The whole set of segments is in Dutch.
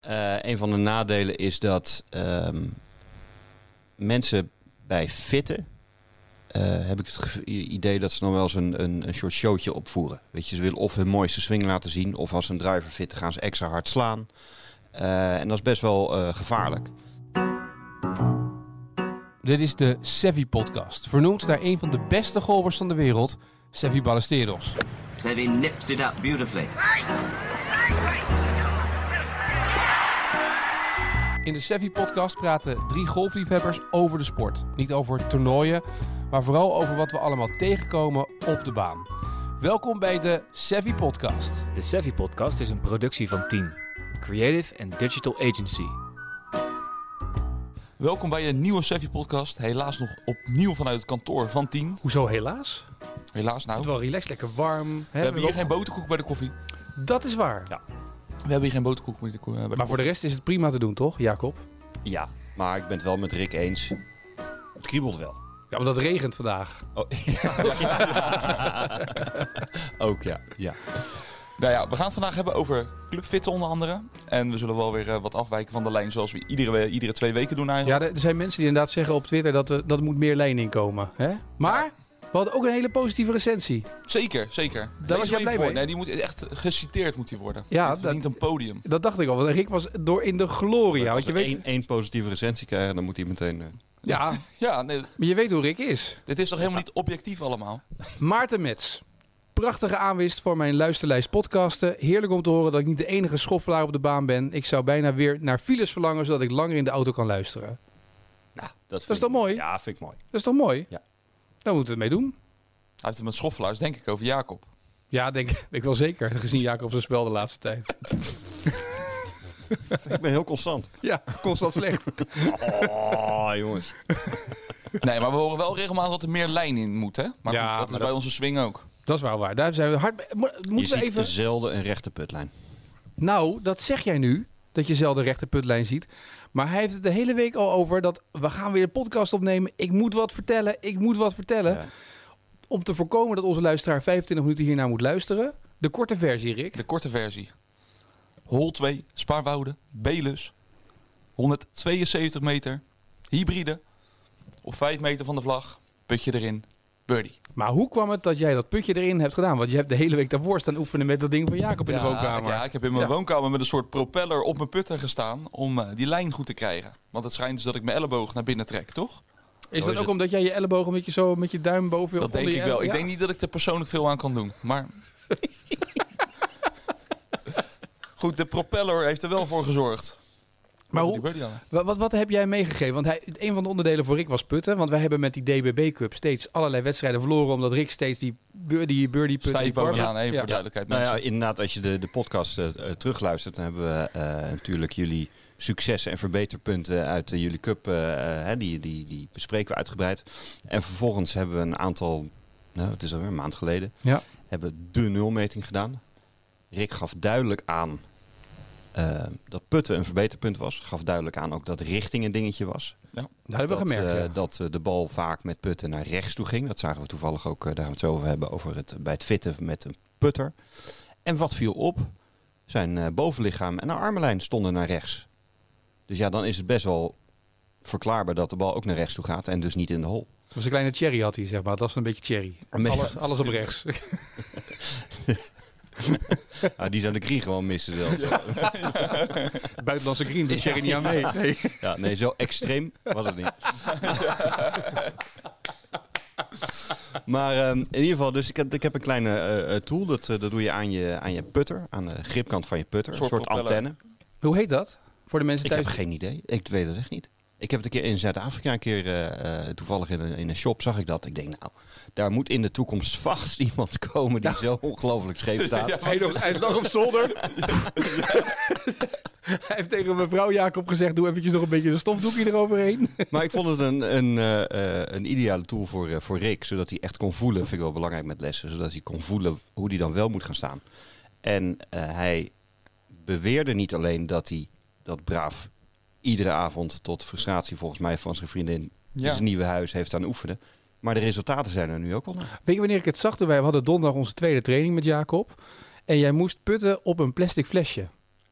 Eh, een van de nadelen is dat ehm, mensen bij fitten eh, heb ik het idee dat ze nog wel eens een, een, een soort showtje opvoeren. Weet je, ze willen of hun mooiste swing laten zien, of als ze een driver fitten gaan ze extra hard slaan. Eh, en dat is best wel eh, gevaarlijk. Dit is de Sevi Podcast, vernoemd naar een van de beste golfers van de wereld, Sevi Ballesteros. Seve nips it up beautifully. In de Sevi Podcast praten drie golfliefhebbers over de sport. Niet over toernooien, maar vooral over wat we allemaal tegenkomen op de baan. Welkom bij de Sevi Podcast. De Savvy Podcast is een productie van Team, Creative and Digital Agency. Welkom bij een nieuwe Savvy podcast. Helaas nog opnieuw vanuit het kantoor van 10. Hoezo helaas? Helaas nou. Het wel relaxed, lekker warm. We hebben hier geen boterkoek bij de koffie. Dat is waar. We hebben hier geen boterkoek bij de, ko- eh, bij de Maar voor de rest is het prima te doen, toch, Jacob? Ja, maar ik ben het wel met Rick eens. Het kriebelt wel. Ja, omdat het regent vandaag. Oh, Ook ja. ja. Nou ja, we gaan het vandaag hebben over clubfitten onder andere. En we zullen wel weer eh, wat afwijken van de lijn zoals we iedere, we- iedere twee weken doen eigenlijk. Ja, er er zijn mensen die inderdaad zeggen op Twitter dat, er- dat er moet meer lijn inkomen. Hè? Maar we hadden ook een hele positieve recensie. Zeker, zeker. Daar was jij blij voor. mee? Nee, die moet echt geciteerd moet die worden. Ja, dat- verdient een podium. Dat dacht ik al, want Rick was door in de gloria. Als je we weet, één, één positieve recensie krijgen, dan moet hij meteen... eh, ja, Ja, nee, maar je weet hoe Rick is. dit is toch helemaal niet objectief allemaal? Maarten Mets. Prachtige aanwist voor mijn luisterlijst podcasten. Heerlijk om te horen dat ik niet de enige schoffelaar op de baan ben. Ik zou bijna weer naar files verlangen, zodat ik langer in de auto kan luisteren. nou, dat, vind is ik- toch mooi? Ja, vind ik mooi. Dat is toch mooi? Ja. Daar moeten we het mee doen. Hij heeft het met schoffelaars, denk ik, over Jacob. Ja, denk ik wel zeker. Gezien Jacob zijn spel de laatste tijd. Ik ben heel constant. Ja, constant slecht. Oh, jongens. Nee, maar we horen wel regelmatig dat er meer lijn in moet, hè? Maar Ja, goed, dat is bij dat- onze swing ook. Dat is wel waar. Daar zijn we hard Je we ziet even... zelden een rechte putlijn. Nou, dat zeg jij nu. Dat je zelden de rechte putlijn ziet. Maar hij heeft het de hele week al over dat we gaan weer een podcast opnemen. Ik moet wat vertellen. Ik moet wat vertellen. Ja. Om te voorkomen dat onze luisteraar 25 minuten hiernaar moet luisteren. De korte versie, Rick. De korte versie. Hol 2, Spaarwouden, Belus. 172 meter, hybride. Op 5 meter van de vlag, putje erin, birdie. Maar hoe kwam het dat jij dat putje erin hebt gedaan? Want je hebt de hele week daarvoor staan oefenen met dat ding van Jacob in de woonkamer. Ja, ik heb in mijn Ja. woonkamer met een soort propeller op mijn putter gestaan om eh, die lijn goed te krijgen. Want het schijnt dus dat ik mijn elleboog naar binnen trek, toch? is Zo dat is ook het. omdat jij je ellebogen met je, zo, met je duim boven Dat of denk ik wel. Ik denk niet dat ik er persoonlijk veel aan kan doen. Maar goed, de propeller heeft er wel voor gezorgd. Maar Die hoe. Wat, wat, heb jij meegegeven? Want hij, een van de onderdelen voor Rick was putten. Want wij hebben met die DBB Cup steeds allerlei wedstrijden verloren. Omdat Rick steeds die birdie, birdie put Stijf bovenaan, even Ja. voor duidelijkheid. Nou ja, mensen. inderdaad, als je de, de podcast eh, eh, terugluistert, dan hebben we eh, natuurlijk jullie successen en verbeterpunten uit de jullie cup, hè, die, die, die bespreken we uitgebreid. En vervolgens hebben we een aantal, nou het is alweer een maand geleden, Ja. hebben we de nulmeting gedaan. Rick gaf duidelijk aan eh, dat putten een verbeterpunt was. Gaf duidelijk aan ook dat richting een dingetje was. Dat hebben we gemerkt, eh, ja. dat eh, de bal vaak met putten naar rechts toe ging. Dat zagen we toevallig ook, daar gaan we het zo over hebben, over het, bij het fitten met een putter. En wat viel op? Zijn bovenlichaam en armenlijn stonden naar rechts. Dus ja, dan is het best wel verklaarbaar dat de bal ook naar rechts toe gaat en dus niet in de hol. Dat was een kleine cherry had hij, zeg maar. Dat was een beetje cherry. Alles, ja. alles op rechts. Ah, die zou de green gewoon missen zelfs. Buitenlandse green doet cherry niet aan mee. Nee. Ja, nee, zo extreem was het niet. Maar ehm, in ieder geval, dus ik heb, ik heb een kleine eh, eh, tool. Dat, eh, dat doe je aan, je aan je putter, aan de gripkant van je putter. Een Soort antenne. Hoe heet dat? Voor de mensen Ik thuis. heb geen idee. Ik weet het echt niet. Ik heb het een keer in Zuid-Afrika een keer eh, eh, toevallig in een, in een shop zag ik dat. Ik denk, nou, daar moet in de toekomst vast iemand komen die zo ongelooflijk scheef staat. Hij, nog, hij lag op zolder. hij heeft tegen mevrouw Jacob gezegd: Doe eventjes nog een beetje een stofdoekje eroverheen. Maar ik vond het een, een, eh, eh, een ideale tool voor, eh, voor Rick. Zodat hij echt kon voelen. vind ik wel belangrijk met lessen. Zodat hij kon voelen hoe hij dan wel moet gaan staan. En eh, hij beweerde niet alleen dat hij dat braaf iedere avond tot frustratie volgens mij van zijn vriendin in Ja. zijn nieuwe huis heeft aan oefenen. Maar de resultaten zijn er nu ook al. Weet je wanneer ik het zag? Wij hadden donderdag onze tweede training met Jacob. En jij moest putten op een plastic flesje.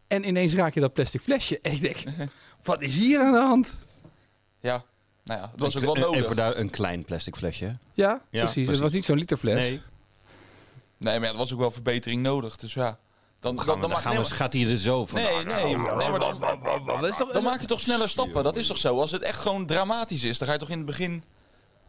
En ineens raak je dat plastic flesje. En ik denk, wat is hier aan de hand? Ja, nou ja, het was ook Een- wel Even nodig. daar een klein plastic flesje. hè? Ja, precies. Het was niet zo'n literfles. Nee, Nee, maar ja, er was ook wel verbetering nodig. Dus ja, dan, dan, dan, dan, gaan we, gaat hij er zo van. Nee, nee, nou, nee, maar dan, dan maak je toch sneller stappen. Dat is toch zo? Als het echt gewoon dramatisch is, dan ga je toch in het begin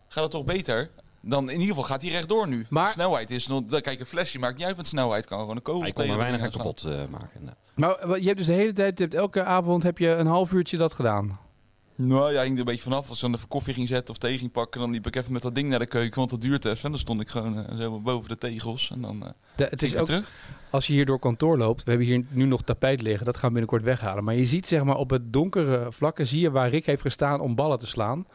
gaat het toch beter. Dan in ieder geval gaat hij rechtdoor nu. Maar- snelheid is nog. dan- Kijk, een flesje maakt niet uit met snelheid. Kan gewoon een kogel Hij tegen er de weinig kapot eh, maken. Nou. Maar wat- je hebt dus de hele tijd, je hebt elke avond heb je een half uurtje dat gedaan. Nou ja, hing er een beetje vanaf. Als ik dan even koffie ging zetten of thee ging pakken, dan liep ik even met dat ding naar de keuken, want dat duurt even. En dan stond ik gewoon eh, zo boven de tegels. En dan eh De, het is ging ook, terug. als je hier door kantoor loopt, we hebben hier nu nog tapijt liggen, dat gaan we binnenkort weghalen. Maar je ziet zeg maar op het donkere vlakken, zie je waar Rick heeft gestaan om ballen te slaan.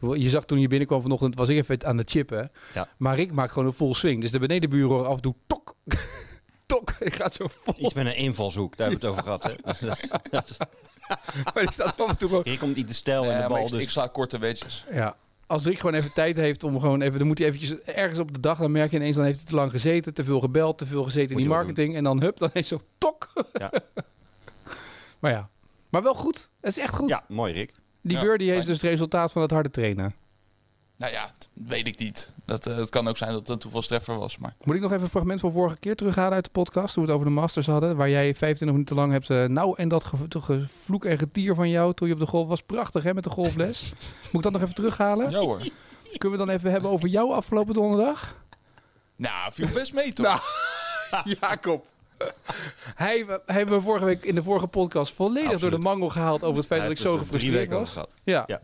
Je zag toen je binnenkwam vanochtend, was ik even aan de chippen. Ja. Maar Rick maakt gewoon een full swing. Dus de benedenburen horen af en toe tok, tok. Ik gaat zo vol. Iets met een invalshoek, daar hebben we het over gehad. Hè? Maar die staat af en toe gewoon... Hier komt niet de stijl en de bal. ik, Dus ik sla korte wedges. Ja. Als Rick gewoon even tijd heeft om gewoon even... Dan moet hij eventjes ergens op de dag... Dan merk je ineens, dan heeft hij te lang gezeten. Te veel gebeld, te veel gezeten Moet in die marketing. En dan hup, dan heeft zo tok. Ja. maar ja. Maar wel goed. Het is echt goed. ja, mooi Rick. Die Ja, birdie heeft fijn. dus het resultaat van het harde trainen. Nou ja, weet ik niet. Dat, eh, het kan ook zijn dat het een toevalstreffer was. Maar Moet ik nog even een fragment van vorige keer terughalen uit de podcast? Toen we het over de Masters hadden. Waar jij 25 minuten lang hebt... eh, nou, en dat ge- toch gevloek en getier van jou toen je op de golf was. Prachtig, hè, met de golfles. Moet ik dat nog even terughalen? ja hoor. Kunnen we dan even hebben over jou afgelopen donderdag? nou, viel best mee toch? Nou, Jacob. Hij, hij hebben we vorige week in de vorige podcast volledig Absoluut. door de mangel gehaald over het feit Hij dat ik heeft zo er gefrustreerd weken was. Ja. Ja.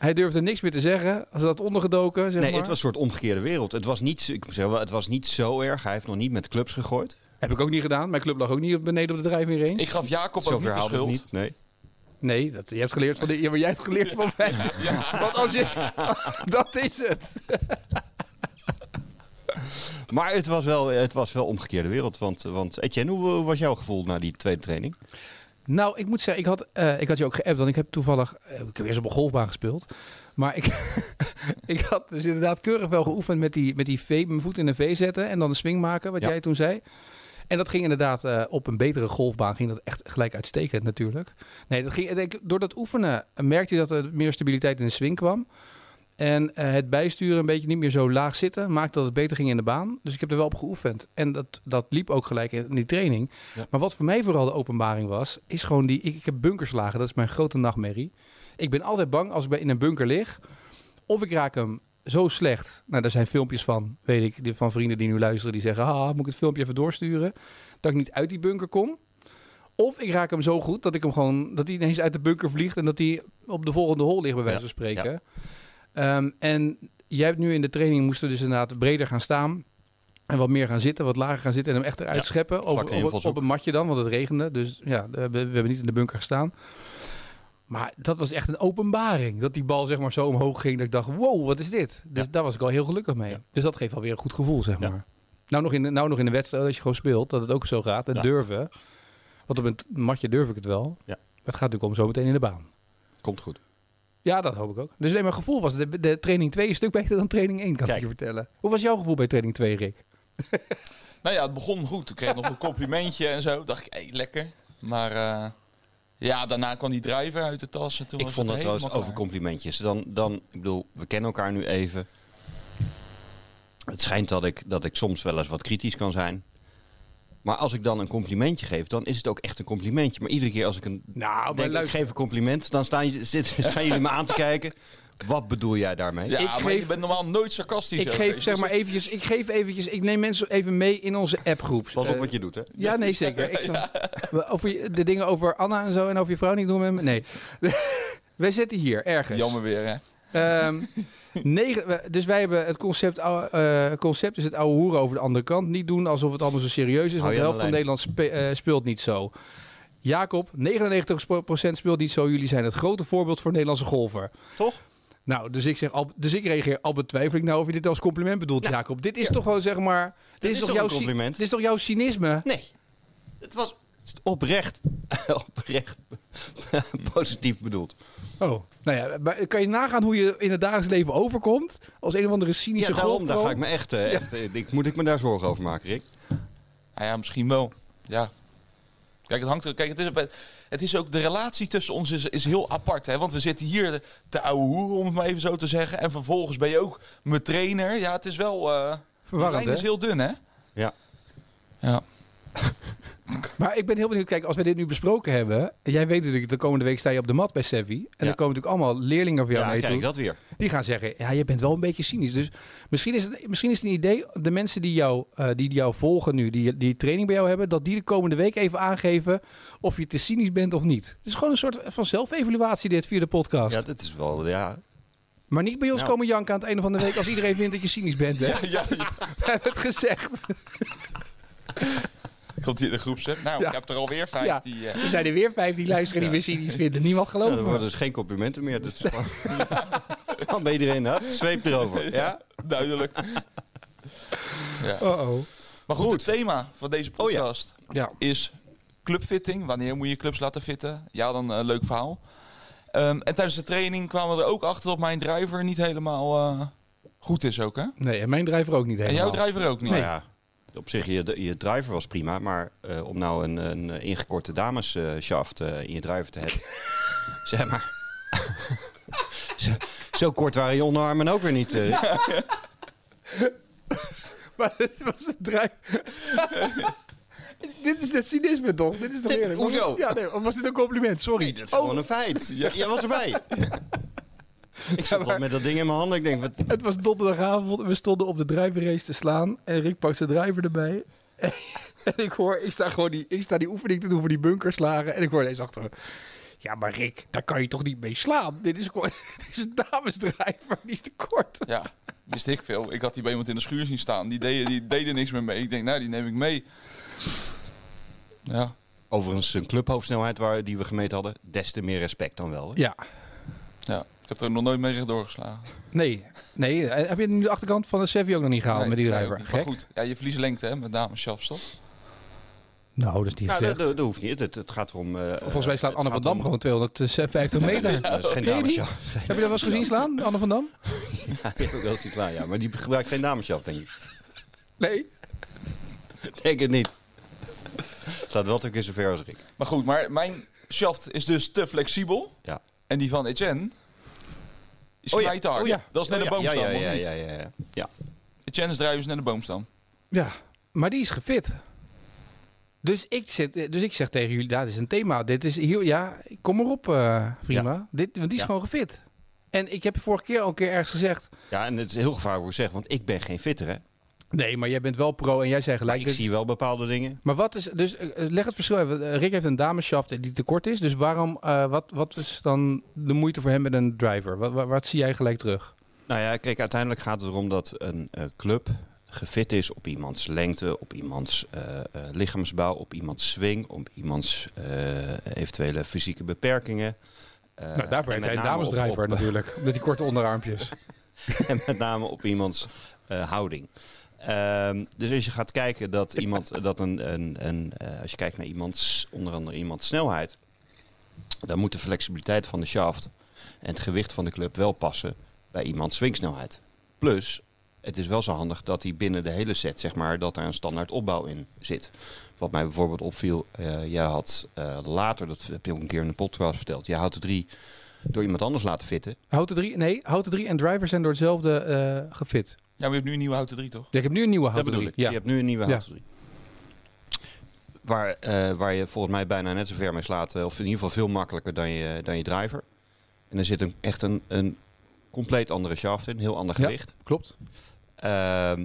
Hij durfde niks meer te zeggen. Als dat ondergedoken, zeg Nee, maar. het was een soort omgekeerde wereld. Het was niet, zo- ik moet zeggen, wel, het was niet zo erg. Hij heeft nog niet met clubs gegooid. Heb ik ook niet gedaan. Mijn club lag ook niet op- beneden op de driving range. Ik gaf Jacob ook Zo niet de schuld. niet. Nee. Nee, dat, je hebt geleerd van de, ja, maar jij hebt geleerd van mij. Want als je, dat is het. Maar het was wel, het was wel omgekeerde wereld. Want, want Etienne, hoe, hoe was jouw gevoel na die tweede training? Nou, ik moet zeggen, ik had, eh, ik had je ook geappt, want ik heb toevallig, eh, ik heb eerst op een golfbaan gespeeld. Maar ik, ik had dus inderdaad keurig wel geoefend met die, met die V, mijn voet in een V zetten en dan een swing maken, wat Ja. jij toen zei. En dat ging inderdaad eh, op een betere golfbaan, ging dat echt gelijk uitstekend natuurlijk. Nee, dat ging, ik, door dat oefenen merkte je dat er meer stabiliteit in de swing kwam. En eh, het bijsturen een beetje niet meer zo laag zitten, maakte dat het beter ging in de baan. Dus ik heb er wel op geoefend. En dat, dat liep ook gelijk in die training. Ja. Maar wat voor mij vooral de openbaring was, is gewoon die... Ik, ik heb bunkerslagen, dat is mijn grote nachtmerrie. Ik ben altijd bang als ik bij- in een bunker lig. Of ik raak hem zo slecht. Nou, daar zijn filmpjes van, weet ik, van vrienden die nu luisteren. Die zeggen, ah, moet ik het filmpje even doorsturen? Dat ik niet uit die bunker kom. Of ik raak hem zo goed dat ik hem gewoon... Dat hij ineens uit de bunker vliegt en dat hij op de volgende hol ligt, bij wijze Ja, van spreken. Ehm, en jij hebt nu in de training moesten dus inderdaad breder gaan staan. En wat meer gaan zitten, wat lager gaan zitten en hem echt eruit Ja, scheppen. op, een matje dan, want het regende. Dus ja, we, we hebben niet in de bunker gestaan. Maar dat was echt een openbaring. Dat die bal zeg maar zo omhoog ging. Dat ik dacht, wow, wat is dit? Dus Ja. daar was ik al heel gelukkig mee. Ja. Dus dat geeft alweer een goed gevoel, zeg maar. Nou nog, in de, nou nog in de wedstrijd, als je gewoon speelt, dat het ook zo gaat. En durven. Want op een matje durf ik het wel. Ja. Het gaat natuurlijk om zo meteen in de baan. Komt goed. Ja, dat hoop ik ook. Dus nee, mijn gevoel was de, de training 2 een stuk beter dan training 1, kan Kijk. ik je vertellen. Hoe was jouw gevoel bij training 2, Rick? Nou ja, het begon goed. Ik kreeg nog een complimentje en zo. Dacht ik, hé, lekker. Maar eh, ja, daarna kwam die driver uit de tas. En toen Ik was vond het dat trouwens over complimentjes. Dan, dan, ik bedoel, we kennen elkaar nu even. Het schijnt dat ik, dat ik soms wel eens wat kritisch kan zijn. Maar als ik dan een complimentje geef, dan is het ook echt een complimentje. Maar iedere keer als ik een Nou, denk, ik geef een compliment, dan staan, je, zit, staan jullie me aan te kijken. Wat bedoel jij daarmee? Ja, Ik maar geef- je bent normaal nooit sarcastisch. Ik ook, geef weet zeg maar eventjes, ik geef eventjes, ik neem mensen even mee in onze appgroep. Pas op Eh, wat je doet, hè? Ja, nee, zeker. Ik zal, over je- de dingen over Anna en zo en over je vrouw niet doen met me. Nee. Wij zitten hier ergens. Jammer weer, hè? Ehm, negen, dus wij hebben het concept, eh, concept is het oude hoeren over de andere kant. Niet doen alsof het allemaal zo serieus is, want de helft van Nederland spe- eh, speelt niet zo. Jacob, 99% speelt niet zo. Jullie zijn het grote voorbeeld voor Nederlandse golfer. Toch? Nou, dus ik, zeg, al, dus ik reageer al betwijfel ik nou of je dit als compliment bedoelt, Nou, Jacob. Dit is ja. toch gewoon zeg maar... Dit is toch toch jouw compliment? Dit is toch jouw cynisme? Nee. Het was oprecht, oprecht positief bedoeld. Oh, nou ja, maar kan je nagaan hoe je in het dagelijks leven overkomt als een of andere cynische Ja, daarom, daar ga ik me echt, eh, echt eh, ik, moet ik me daar zorgen over maken, Rick? Nou ja, misschien wel. Ja. Kijk, het, hangt, er- kijk het, is, het is ook de relatie tussen ons is, is heel apart. Hè? Want we zitten hier te ouwe hoeren, om het maar even zo te zeggen. En vervolgens ben je ook mijn trainer. Ja, het is wel... eh de Verwarrend, lijn is hè? heel dun, hè? Ja. Ja. Maar ik ben heel benieuwd. Kijk, als we dit nu besproken hebben. Jij weet natuurlijk, de komende week sta je op de mat bij Sevi. En Ja. dan komen natuurlijk allemaal leerlingen van jou Ja, mee kijk, toe. dat weer. Die gaan zeggen, ja, je bent wel een beetje cynisch. Dus misschien is het, misschien is het een idee, de mensen die jou, eh, die jou volgen nu, die, die training bij jou hebben, dat die de komende week even aangeven of je te cynisch bent of niet. Het is gewoon een soort van zelfevaluatie dit via de podcast. Ja, dat is wel, ja. maar niet bij ons Nou. komen janken aan het einde van de week als iedereen vindt dat je cynisch bent. Hè? Ja, ja, We hebben het gezegd. Komt hier in de groepsapp. Nou, Ja. ik heb er alweer 15. eh. Er zijn er weer vijf die luisteren die weer cynisch vinden. Niemand Ja, gelooft me. worden dus geen complimenten meer. Dat is gewoon... Dan bij iedereen, hup, zweep erover. Ja? Duidelijk. ja. Oh oh. Maar goed, het thema van deze Oh ja. podcast Ja. is clubfitting. Wanneer moet je clubs laten fitten? Ja, dan een leuk verhaal. Ehm, en tijdens de training kwamen we er ook achter dat mijn driver niet helemaal eh, goed is ook, hè? Nee, en mijn drijver ook niet En helemaal. jouw driver ook niet. Nou ja, op zich, je, je driver was prima. Maar eh, om nou een, een ingekorte dames eh, shaft in je driver te hebben. zeg maar. zo, zo kort waren je onderarmen ook weer niet. eh. Maar dit was het drijf. dit is het cynisme toch? Dit is toch eerlijk? hoezo? Ja, nee, was dit een compliment? Sorry. Nee, dat is Oh, gewoon een feit. Jij was erbij. ik zat maar- nog met dat ding in mijn handen. Ik denk, wat, Het was donderdagavond en we stonden op de driverrace te slaan. En Rick pakt zijn driver erbij. En, ik hoor, ik sta gewoon die, ik sta die oefening te doen voor die bunkerslagen. En ik hoor deze achter me. Ja, maar Rick, daar kan je toch niet mee slaan? Dit is gewoon, dit is een damesdriver, die is te kort. Ja, wist ik veel. Ik had die bij iemand in de schuur zien staan. Die deden, die deden niks meer mee. Ik denk, nou, die neem ik mee. Ja, overigens een clubhoofdsnelheid waar, die we gemeten hadden. Des te meer respect dan wel. Hè? Ja, ja. Ik heb er nog nooit mee recht doorgeslagen. nee. nee. eh, Heb je nu de achterkant van de Sevi ook nog niet gehaald Nee, met die nee, driver? niet. Maar goed, ja, je verliest lengte hè, met dames shafts, toch? Nou, dat is niet Nou, gezegd. dat, dat, dat hoeft niet. Het, het gaat erom... eh, Volgens mij slaat Anne van Dam om- gewoon 250 meter. Dat is geen. Heb je dat wel eens gezien slaan, Anne van Dam? Ja, die heb ik wel eens zien slaan, ja. Maar die gebruikt geen dameshaft, denk ik. Nee. Denk het niet. Staat wel twee keer zo ver als ik. Maar goed, maar mijn shaft is dus te flexibel. Ja. En die van Etienne is Oh ja, oh ja. Dat is net Oh een ja, boomstam, ja, ja, ja, ja, ja, ja. Etienne's drijven is net een boomstam. Ja, maar die is gefit. Dus ik, zit, dus ik zeg tegen jullie, dat is een thema. Dit is hier, ja, kom maar op, eh prima. Dit, want die is gewoon gefit. En ik heb vorige keer al een keer ergens gezegd. Ja, en het is heel gevaarlijk zeg, want ik ben geen fitter, hè. Nee, maar jij bent wel pro en jij zei gelijk. Ik dit- zie wel bepaalde dingen. Maar wat is, dus eh, leg het verschil even. Eh, Rick heeft een dameshaft die te kort is. Dus waarom, eh, wat, wat is dan de moeite voor hem met een driver? Wat, wat, wat zie jij gelijk terug? Nou ja, kijk, uiteindelijk gaat het erom dat een eh, club gefit is op iemands lengte, op iemands eh, eh, lichaamsbouw, op iemands swing, op iemands eh, eventuele fysieke beperkingen. Eh, nou, daarvoor heeft hij een op- natuurlijk. Met die korte onderarmpjes. en met name op iemands eh, houding. Ehm, dus als je gaat kijken dat iemand, dat een, een, een eh, als je kijkt naar iemands, onder andere iemands snelheid, dan moet de flexibiliteit van de shaft en het gewicht van de club wel passen bij iemands swingsnelheid. Plus, het is wel zo handig dat hij binnen de hele set, zeg maar, dat er een standaard opbouw in zit. Wat mij bijvoorbeeld opviel, eh, jij had eh, later, dat heb je ook een keer in de podcast verteld, jij had de drie door iemand anders laten fitten. Houten 3, nee, Houten 3 en driver zijn door hetzelfde gefit. Ja, maar je hebt nu een nieuwe houten 3, toch? Ja, ik heb nu een nieuwe Houten bedoel 3. ik. Je hebt nu een nieuwe Ja. houten drie. Waar, eh, waar je volgens mij bijna net zo ver mee slaat. eh, Of in ieder geval veel makkelijker dan je, dan je driver. En er zit een, echt een, een compleet andere shaft in. Heel ander Ja. gewicht. Klopt. Ehm,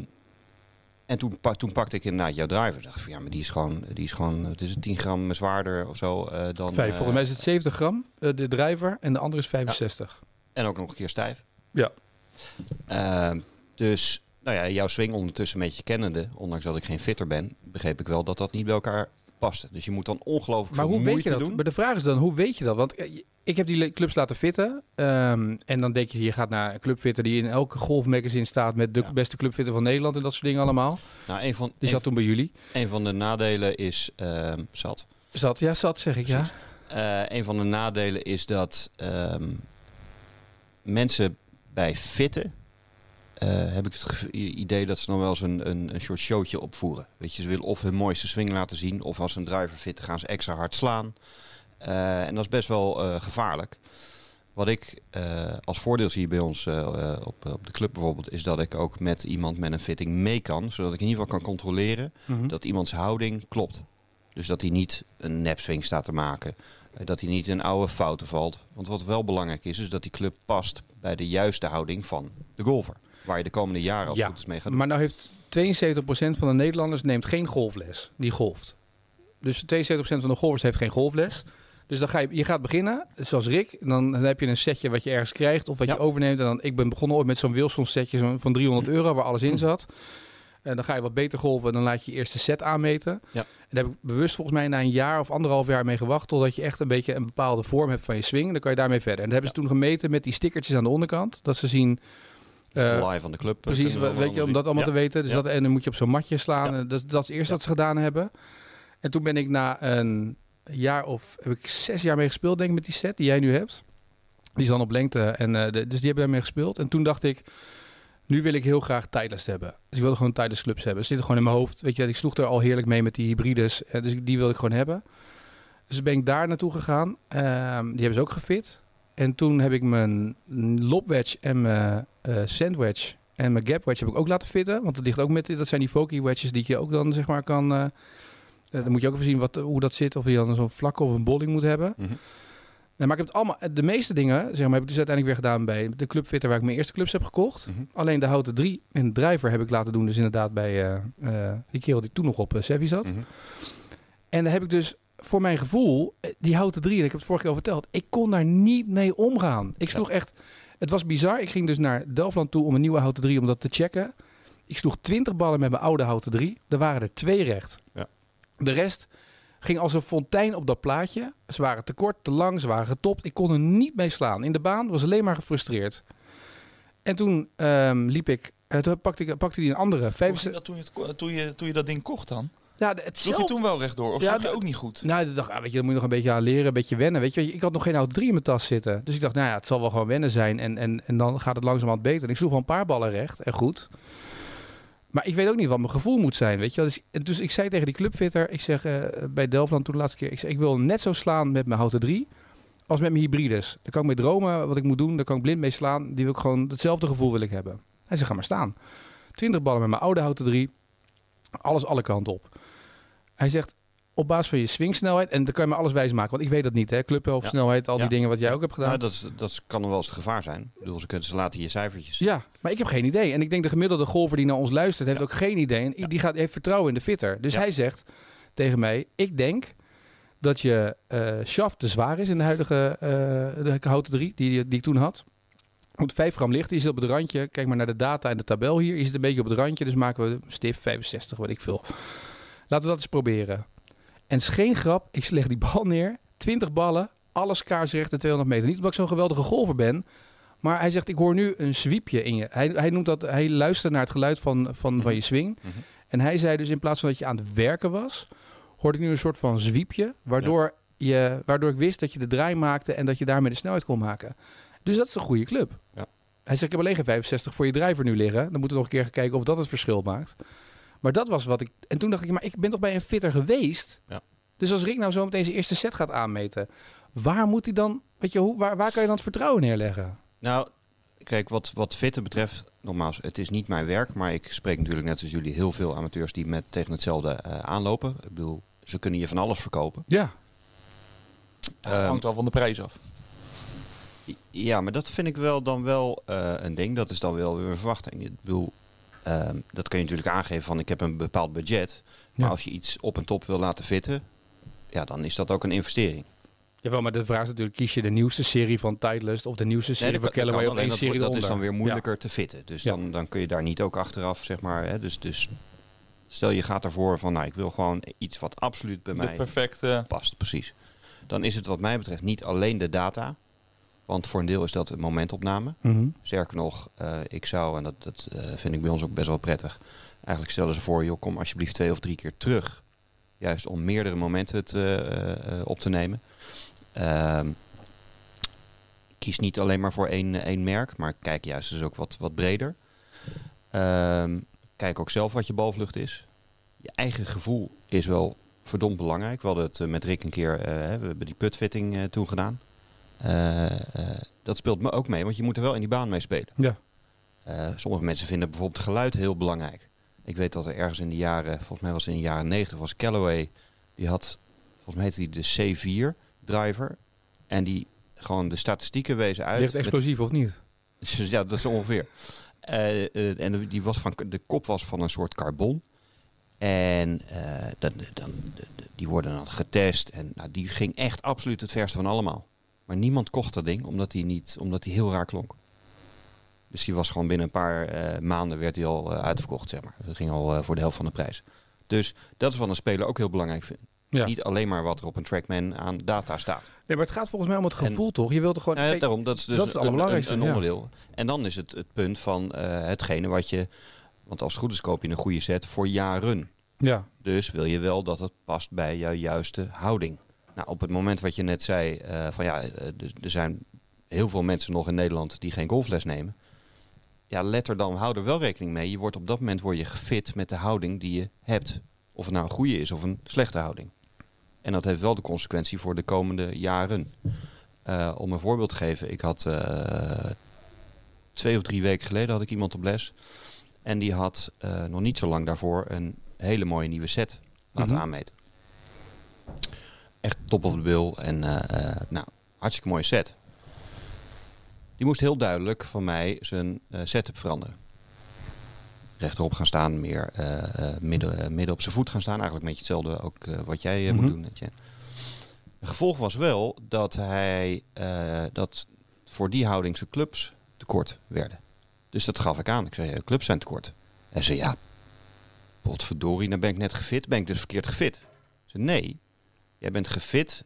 en toen, pak- toen pakte ik inderdaad jouw driver. dacht ik van, ja, maar die is gewoon, die is gewoon het is 10 gram zwaarder of zo eh, dan... Vijf. eh, Volgens mij is het 70 gram, de driver, en de andere is 65. En ook nog een keer stijf. Ja. Ehm, dus, nou ja, jouw swing ondertussen een beetje kennende, ondanks dat ik geen fitter ben, begreep ik wel dat dat niet bij elkaar paste. Dus je moet dan ongelooflijk Maar veel hoe weet je dat? doen. Maar de vraag is dan, hoe weet je dat? Want eh, ik heb die clubs laten fitten. ehm, en dan denk je, je gaat naar een clubfitter die in elke golfmagazine staat met de Ja. beste clubfitter van Nederland en dat soort dingen allemaal. Nou, een van, Die zat toen bij jullie. een van de nadelen is, ehm, zat. Zat, ja, zat zeg ik, ja. Eh, een van de nadelen is dat ehm, mensen bij fitten eh, heb ik het idee dat ze nog wel eens een, een, een soort showtje opvoeren. Weet je, ze willen of hun mooiste swing laten zien, of als ze een driver fit gaan ze extra hard slaan. Eh, en dat is best wel eh, gevaarlijk. Wat ik als voordeel zie bij ons op, op de club bijvoorbeeld, is dat ik ook met iemand met een fitting mee kan. Zodat ik in ieder geval kan controleren Mhm. dat iemands houding klopt. Dus dat hij niet een nepswing staat te maken. Dat hij niet in oude fouten valt. Want wat wel belangrijk is, is dat die club past bij de juiste houding van de golfer. Waar je de komende jaren als Ja, goed is mee gaat doen. Maar nou heeft 72% van de Nederlanders neemt geen golfles. Die golft. Dus 72% van de golfers heeft geen golfles. Dus dan ga je, je gaat beginnen, zoals Rick. Dan, dan heb je een setje wat je ergens krijgt of wat Ja. je overneemt. En dan, ik ben begonnen ooit met zo'n Wilson setje zo'n- van 300 euro waar alles in zat. En dan ga je wat beter golven en dan laat je je eerste set aanmeten. Ja. En daar heb ik bewust volgens mij na een jaar of anderhalf jaar mee gewacht... totdat je echt een beetje een bepaalde vorm hebt van je swing. Dan kan je daarmee verder. En dat hebben ze toen gemeten met die stickertjes aan de onderkant. Dat ze zien... Eh, live van de club. eh, Precies, kunnen we we- weet je, om dat allemaal te weten. Dus Ja. dat, en dan moet je op zo'n matje slaan. En Dat, dat is het eerste wat ze gedaan hebben. En toen ben ik na een jaar of heb ik zes jaar mee gespeeld, denk ik, met die set die jij nu hebt. Die is dan op lengte. En, eh, de, dus die hebben daarmee gespeeld. En toen dacht ik, nu wil ik heel graag tijdless hebben. Dus ik wilde gewoon tijdless clubs hebben. Ze zitten gewoon in mijn hoofd. Weet je, ik sloeg er al heerlijk mee met die hybrides. Eh, dus die wilde ik gewoon hebben. Dus ben ik daar naartoe gegaan. Ehm, die hebben ze ook gefit. En toen heb ik mijn lob wedge en mijn eh sand wedge en mijn gap wedge heb ik ook laten fitten. Want dat ligt ook met, dat zijn die Voki wedges die je ook dan zeg maar kan... eh, eh, dan moet je ook even zien wat, hoe dat zit. Of je dan zo'n vlakke of een bolling moet hebben. Mhm. Nee, maar ik heb het allemaal, de meeste dingen zeg maar, heb ik dus uiteindelijk weer gedaan bij de clubfitter waar ik mijn eerste clubs heb gekocht. Mhm. Alleen de houten 3 en de driver heb ik laten doen. Dus inderdaad bij eh, eh, die kerel die toen nog op uh, Sevi zat. Mhm. En daar heb ik dus voor mijn gevoel, eh, die houten 3, en ik heb het vorige keer al verteld, ik kon daar niet mee omgaan. Ik sloeg echt, het was bizar. Ik ging dus naar Delftland toe om een nieuwe houten 3 om dat te checken. Ik sloeg 20 ballen met mijn oude houten 3. Er waren er twee recht. Ja. De rest ging als een fontein op dat plaatje. Ze waren te kort, te lang, ze waren getopt. Ik kon er niet mee slaan. In de baan was alleen maar gefrustreerd. En toen ehm, liep ik, eh, toen pakte, ik, pakte die een andere. Hoe 75 ging dat toen, je het toen, je, toen je dat ding kocht dan? Ja, Sloeg je toen wel rechtdoor? Of Ja, zag je ook niet goed? Nou, ik dacht, ah, weet je, dan moet je nog een beetje aan leren, een beetje wennen. Weet je, ik had nog geen auto 3 in mijn tas zitten. Dus ik dacht, nou ja, het zal wel gewoon wennen zijn. En, en, en dan gaat het langzamerhand beter. En ik sloeg wel een paar ballen recht en goed. Maar ik weet ook niet wat mijn gevoel moet zijn, weet je. wel. Dus, dus ik zei tegen die clubfitter, ik zeg eh, bij Delftland toen de laatste keer, ik zeg, ik wil net zo slaan met mijn houten 3 als met mijn hybrides. Dan kan ik mee dromen wat ik moet doen, daar kan ik blind mee slaan. Die wil ik gewoon, hetzelfde gevoel wil ik hebben. Hij zegt, ga maar staan. 20 ballen met mijn oude houten 3. Alles alle kanten op. Hij zegt, op basis van je swingsnelheid, en dan kan je me alles wijs maken, want ik weet dat niet, hè. Clubhoofdsnelheid, al die Ja. dingen wat jij ook hebt gedaan. Nou, dat, is, dat is- kan wel eens het gevaar zijn. Ik bedoel, ze, kunnen, ze laten je cijfertjes. Ja, maar ik heb geen idee. En ik denk de gemiddelde golfer die naar ons luistert, heeft Ja. ook geen idee. En die gaat, heeft vertrouwen in de fitter. Dus hij zegt tegen mij, ik denk dat je eh shaft te zwaar is in de huidige eh, de houten 3 die, die ik toen had. Moet 5 gram lichter, je zit op het randje. Kijk maar naar de data en de tabel hier. Je zit een beetje op het randje, dus maken we stift 65, wat ik veel. Laten we dat eens proberen. En het is geen grap, ik leg die bal neer. 20 ballen, alles kaarsrecht en 200 meter. Niet omdat ik zo'n geweldige golfer ben, maar hij zegt, ik hoor nu een zwiepje in je. Hij, hij noemt dat, hij luistert naar het geluid van, van, van je swing. Mhm. En hij zei dus in plaats van dat je aan het werken was, hoorde ik nu een soort van zwiepje, waardoor, je, waardoor ik wist dat je de draai maakte en dat je daarmee de snelheid kon maken. Dus dat is een goede club. Ja. Hij zegt, ik heb alleen geen 65 voor je driver nu liggen. Dan moeten we nog een keer kijken of dat het verschil maakt. Maar dat was wat ik... En toen dacht ik, maar ik ben toch bij een fitter geweest? Ja. Dus als Rick nou zo meteen zijn eerste set gaat aanmeten, waar moet hij dan... Weet je, hoe, waar, waar kan je dan het vertrouwen neerleggen? Nou, kijk, wat, wat fitten betreft, nogmaals, het is niet mijn werk. Maar ik spreek natuurlijk net als jullie heel veel amateurs die met, tegen hetzelfde eh, aanlopen. Ik bedoel, ze kunnen je van alles verkopen. Ja. Ehm, Hangt al van de prijs af. Ja, maar dat vind ik wel dan wel eh, een ding. Dat is dan wel weer een verwachting. Ik bedoel, ehm, dat kun je natuurlijk aangeven van ik heb een bepaald budget. Maar Ja. als je iets op en top wil laten fitten, ja, dan is dat ook een investering. Jawel, maar de vraag is natuurlijk, kies je de nieuwste serie van Titleist of de nieuwste serie dat van Callaway of één dat, serie dat is dan weer moeilijker te fitten. Dus Ja. dan, dan kun je daar niet ook achteraf, zeg maar. Hè, dus, dus stel je gaat ervoor van, nou, ik wil gewoon iets wat absoluut bij De mij perfecte... past. Precies. Dan is het wat mij betreft niet alleen de data. Want voor een deel is dat een momentopname. Mhm. Sterker nog, eh, ik zou, en dat, dat eh, vind ik bij ons ook best wel prettig. Eigenlijk stellen ze voor, joh, kom alsjeblieft twee of drie keer terug. Juist om meerdere momenten te, eh, op te nemen. Ehm, kies niet alleen maar voor één, één merk, maar kijk juist dus ook wat, wat breder. Ehm, kijk ook zelf wat je balvlucht is. Je eigen gevoel is wel verdomd belangrijk. We hadden het met Rick een keer, we hebben die putfitting eh, toen gedaan. Eh, eh, dat speelt me ook mee, want je moet er wel in die baan mee spelen. Ja. Eh, sommige mensen vinden bijvoorbeeld geluid heel belangrijk. Ik weet dat er ergens in de jaren, volgens mij was het in de jaren 90, was Callaway. Die had, volgens mij heette die de C4 driver. En die gewoon de statistieken wezen uit. Ligt met- explosief of niet? ja, dat is ongeveer. En die was van, de kop was van een soort carbon. En dan, dan, die worden dan getest. En nou, die ging echt absoluut het verste van allemaal. Maar niemand kocht dat ding, omdat die, niet, omdat die heel raar klonk. Dus die was gewoon binnen een paar eh, maanden werd hij al eh, uitverkocht, zeg maar. Dat ging al eh, voor de helft van de prijs. Dus dat is wat een speler ook heel belangrijk vindt. Ja. Niet alleen maar wat er op een Trackman aan data staat. Nee, maar het gaat volgens mij om het gevoel, toch? Je wilt er gewoon... Nou daarom, dat is dus dat is het een- allerbelangrijkste, Een, een ja. onderdeel. En dan is het het punt van eh, hetgene wat je... Want als het goed is koop je een goede set voor jaren. Ja, Dus wil je wel dat het past bij jouw juiste houding. Nou, op het moment wat je net zei, eh, van ja, eh, dus er zijn heel veel mensen nog in Nederland die geen golfles nemen. Ja, let er dan, hou er wel rekening mee. Je wordt op dat moment word je gefit met de houding die je hebt. Of het nou een goede is of een slechte houding. En dat heeft wel de consequentie voor de komende jaren. Eh, om een voorbeeld te geven, ik had twee of drie weken geleden had ik iemand op les. En die had nog niet zo lang daarvoor een hele mooie nieuwe set laten Mhm. aanmeten. Echt top of the bill en eh, eh, nou, hartstikke mooie set. Die moest heel duidelijk van mij zijn eh, setup veranderen. Rechterop gaan staan, meer midden, midden op zijn voet gaan staan. Eigenlijk een beetje hetzelfde ook wat jij Mhm. moet doen. Etienne. Het gevolg was wel dat hij dat voor die houding zijn clubs tekort werden. Dus dat gaf ik aan. Ik zei, "Ja, clubs zijn tekort. En ze ja, potverdorie, dan ben ik net gefit. Ben ik dus verkeerd gefit? Zei, nee, jij bent gefit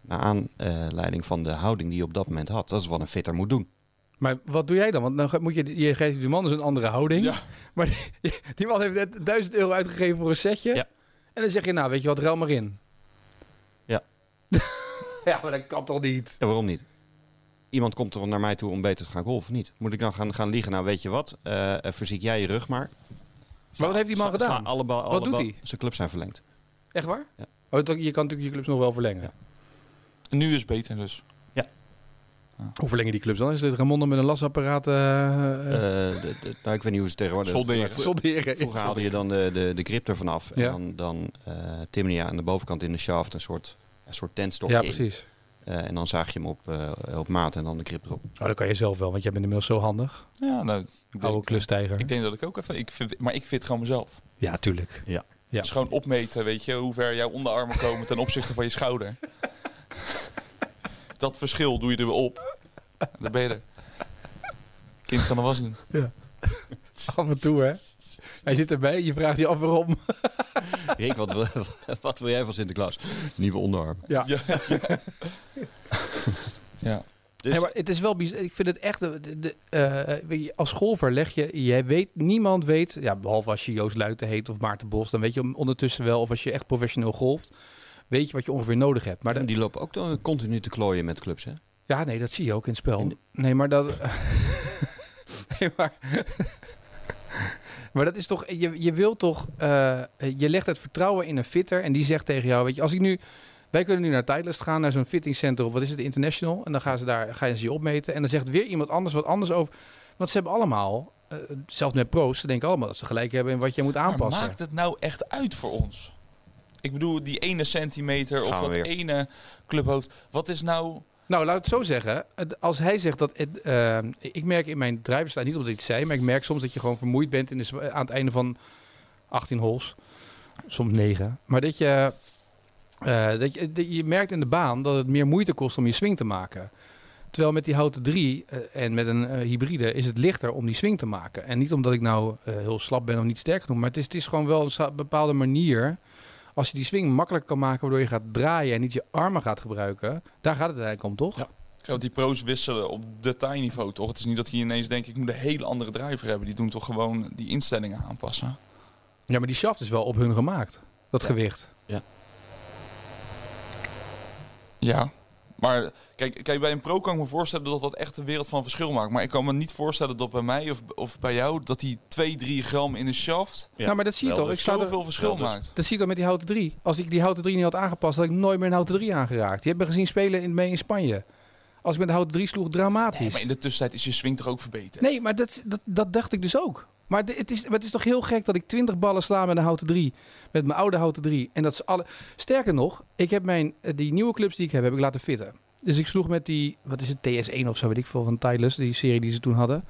naar aanleiding van de houding die je op dat moment had. Dat is wat een fitter moet doen. maar wat doe jij dan? Want dan moet je, je geeft die man dus een andere houding. Ja. Maar die, die man heeft net 1000 euro uitgegeven voor een setje. Ja. En dan zeg je, nou, weet je wat, ruil maar in. Ja. ja, maar dat kan toch niet? Ja, waarom niet? Iemand komt er naar mij toe om beter te gaan golfen, niet? Moet ik dan gaan, gaan liegen? Nou, weet je wat? Eh eh, verziek jij je rug maar. Maar wat heeft die man Sla- sla gedaan? Alle bal, alle doet bal- hij? Zijn clubs zijn verlengd. Echt waar? Ja. Oh, je kan natuurlijk je clubs nog wel verlengen. Ja. En nu is het beter dus. Hoe verlengen die clubs dan? Is dit Ramonde met een lasapparaat eh eh, Eh, de- de- nou, ik weet niet hoe ze tegenwoordig... Solderen. solderen? Vroeger haalde je dan de, de, de grip ervan af. Ja. En dan, dan eh timmer je aan de bovenkant in de shaft een soort, een soort tentstokje Ja, in. precies. Eh, en dan zaag je hem op, eh, op maat en dan de grip erop. Oh, dat kan je zelf wel, want jij bent inmiddels zo handig. Ja, nou, Oude klustijger. ik denk dat ik ook even... Ik vind, maar ik fit gewoon mezelf. Ja, tuurlijk. Ja. Dus gewoon opmeten, weet je, hoe ver jouw onderarmen komen ten opzichte van je schouder. dat verschil doe je er weer op. Dan ben je er. Kind kan de was doen. Af en toe, hè? Hij zit erbij, je vraagt je af waarom. Rick, wat wil, wat wil jij van Sinterklaas? Nieuwe onderarm. Ja. Ja. ja. Dus maar het is wel bizar. Ik vind het echt. De, eh, als golfer leg je. Jij weet, niemand weet. Ja, behalve als je Joost Luiten heet of Maarten Bos. Dan weet je ondertussen wel. Of als je echt professioneel golft. Weet je wat je ongeveer nodig hebt. Maar die lopen ook dan continu te klooien met clubs, hè? ja, nee, dat zie je ook in het spel. In Nee, maar dat. nee, maar. maar dat is toch. Je, je wil toch. eh, je legt het vertrouwen in een fitter. En die zegt tegen jou. Weet je, als ik nu. Wij kunnen nu naar Titleist gaan, naar zo'n fitting center of wat is het, International. En dan gaan ze daar gaan ze je opmeten. En dan zegt weer iemand anders wat anders over. Want ze hebben allemaal, eh, zelfs met pro's, ze denken allemaal dat ze gelijk hebben in wat je moet Maar aanpassen. maakt het nou echt uit voor ons? Ik bedoel, die ene centimeter of dat weer. ene clubhoofd. Wat is nou... Nou, laat het zo zeggen. Als hij zegt dat... Het, eh, ik merk in mijn driverstijl, niet omdat ik het zei... maar ik merk soms dat je gewoon vermoeid bent in de, aan het einde van 18 holes. Soms 9. Maar dat je, eh, dat je... dat je merkt in de baan dat het meer moeite kost om je swing te maken. Terwijl met die houten 3 eh, en met een eh, hybride is het lichter om die swing te maken. En niet omdat ik nou eh, heel slap ben of niet sterk genoeg. Maar het is, het is gewoon wel een bepaalde manier... Als je die swing makkelijker kan maken, waardoor je gaat draaien en niet je armen gaat gebruiken, daar gaat het eigenlijk om, toch? Ja. Want die pro's wisselen op detailniveau toch? Het is niet dat die ineens denken, ik moet een hele andere driver hebben. Die doen toch gewoon die instellingen aanpassen. Ja, maar die shaft is wel op hun gemaakt. Dat Ja. gewicht. Ja. Maar kijk, kijk, bij een pro kan ik me voorstellen dat dat echt een wereld van verschil maakt. Maar ik kan me niet voorstellen dat bij mij of, of bij jou dat die 2, 3 gram in een shaft Ja, nou, maar dat zie je toch? Ik zou zoveel verschil dus. maakt. dat zie je toch met die houten 3? Als ik die houten 3 niet had aangepast, had ik nooit meer een houten 3 aangeraakt. Je hebt me gezien spelen in, mee in Spanje. Als ik met de houten 3 sloeg, dramatisch. Nee, maar in de tussentijd is je swing toch ook verbeterd? Nee, maar dat, dat, dat dacht ik dus ook. Maar het is, het is toch heel gek dat ik 20 ballen sla met een houten 3. Met mijn oude houten 3. En dat ze alle. Sterker nog, ik heb mijn, eh, die nieuwe clubs die ik heb, heb ik laten fitten. Dus ik sloeg met die, wat is het, TS1 of zo, weet ik veel, van Titleist, die serie die ze toen hadden.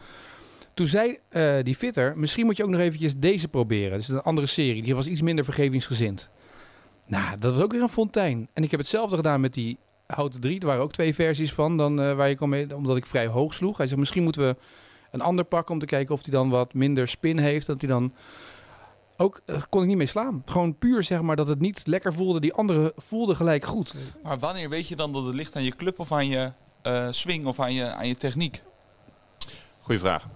Toen zei eh, die fitter, misschien moet je ook nog eventjes deze proberen. Dus een andere serie, die was iets minder vergevingsgezind. Nou, dat was ook weer een fontein. En ik heb hetzelfde gedaan met die houten 3. Er waren ook twee versies van, dan, eh, waar je kon mee, omdat ik vrij hoog sloeg. Hij zegt, misschien moeten we een ander pakken om te kijken of hij dan wat minder spin heeft. Dat hij dan ook, eh, kon ik niet mee slaan. Gewoon puur zeg maar dat het niet lekker voelde. Die andere voelde gelijk goed. Maar wanneer weet je dan dat het ligt aan je club of aan je eh, swing of aan je, aan je techniek? Goeie vraag.